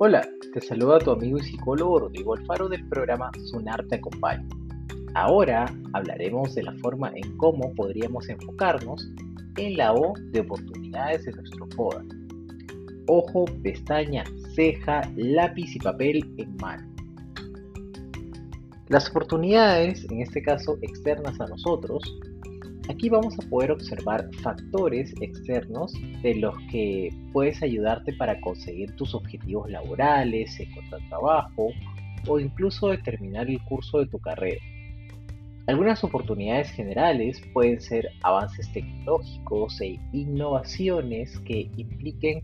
Hola, te saluda tu amigo y psicólogo Rodrigo Alfaro del programa Sunar te acompaña. Ahora hablaremos de la forma en cómo podríamos enfocarnos en la O de oportunidades de nuestro FODA. Ojo, pestaña, ceja, lápiz y papel en mano. Las oportunidades, en este caso externas a nosotros, Aquí vamos a poder observar factores externos de los que puedes ayudarte para conseguir tus objetivos laborales, encontrar trabajo o incluso determinar el curso de tu carrera. Algunas oportunidades generales pueden ser avances tecnológicos e innovaciones que impliquen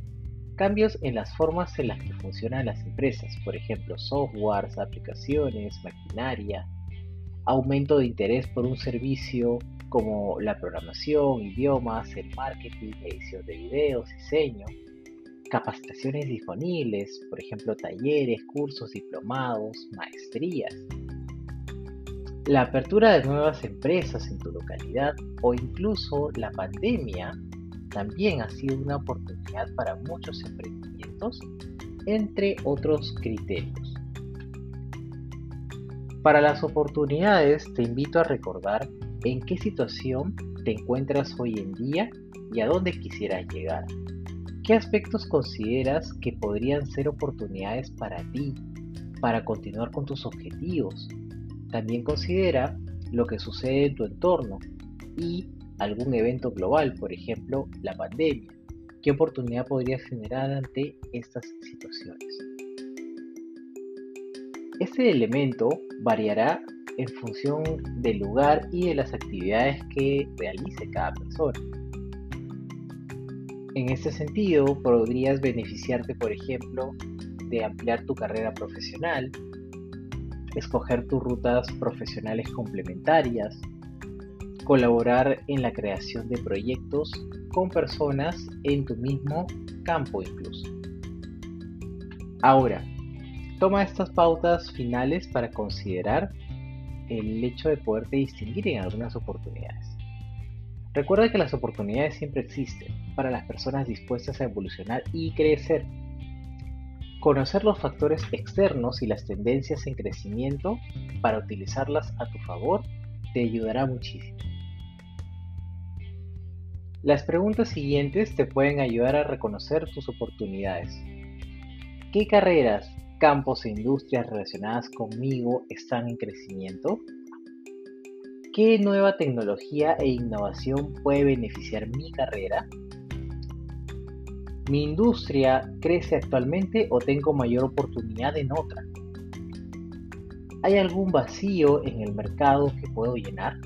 cambios en las formas en las que funcionan las empresas, por ejemplo, softwares, aplicaciones, maquinaria, aumento de interés por un servicio como la programación, idiomas, el marketing, edición de videos, diseño, capacitaciones disponibles, por ejemplo, talleres, cursos, diplomados, maestrías. La apertura de nuevas empresas en tu localidad o incluso la pandemia también ha sido una oportunidad para muchos emprendimientos, entre otros criterios. Para las oportunidades te invito a recordar en qué situación te encuentras hoy en día y a dónde quisieras llegar. ¿Qué aspectos consideras que podrían ser oportunidades para ti, para continuar con tus objetivos? También considera lo que sucede en tu entorno y algún evento global, por ejemplo, la pandemia. ¿Qué oportunidad podrías generar ante estas situaciones? Este elemento variará en función del lugar y de las actividades que realice cada persona. En este sentido, podrías beneficiarte, por ejemplo, de ampliar tu carrera profesional, escoger tus rutas profesionales complementarias, colaborar en la creación de proyectos con personas en tu mismo campo incluso. Ahora, toma estas pautas finales para considerar el hecho de poderte distinguir en algunas oportunidades. Recuerda que las oportunidades siempre existen para las personas dispuestas a evolucionar y crecer. Conocer los factores externos y las tendencias en crecimiento para utilizarlas a tu favor te ayudará muchísimo. Las preguntas siguientes te pueden ayudar a reconocer tus oportunidades. ¿Qué carreras, campos e industrias relacionadas conmigo están en crecimiento? ¿Qué nueva tecnología e innovación puede beneficiar mi carrera? ¿Mi industria crece actualmente o tengo mayor oportunidad en otra? ¿Hay algún vacío en el mercado que puedo llenar?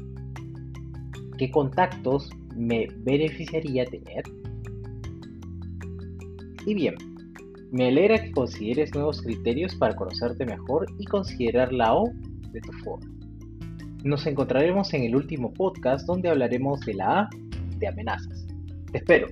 ¿Qué contactos me beneficiaría tener? Y bien, me alegra que consideres nuevos criterios para conocerte mejor y considerar la O de tu foro. Nos encontraremos en el último podcast donde hablaremos de la A de amenazas. Te espero.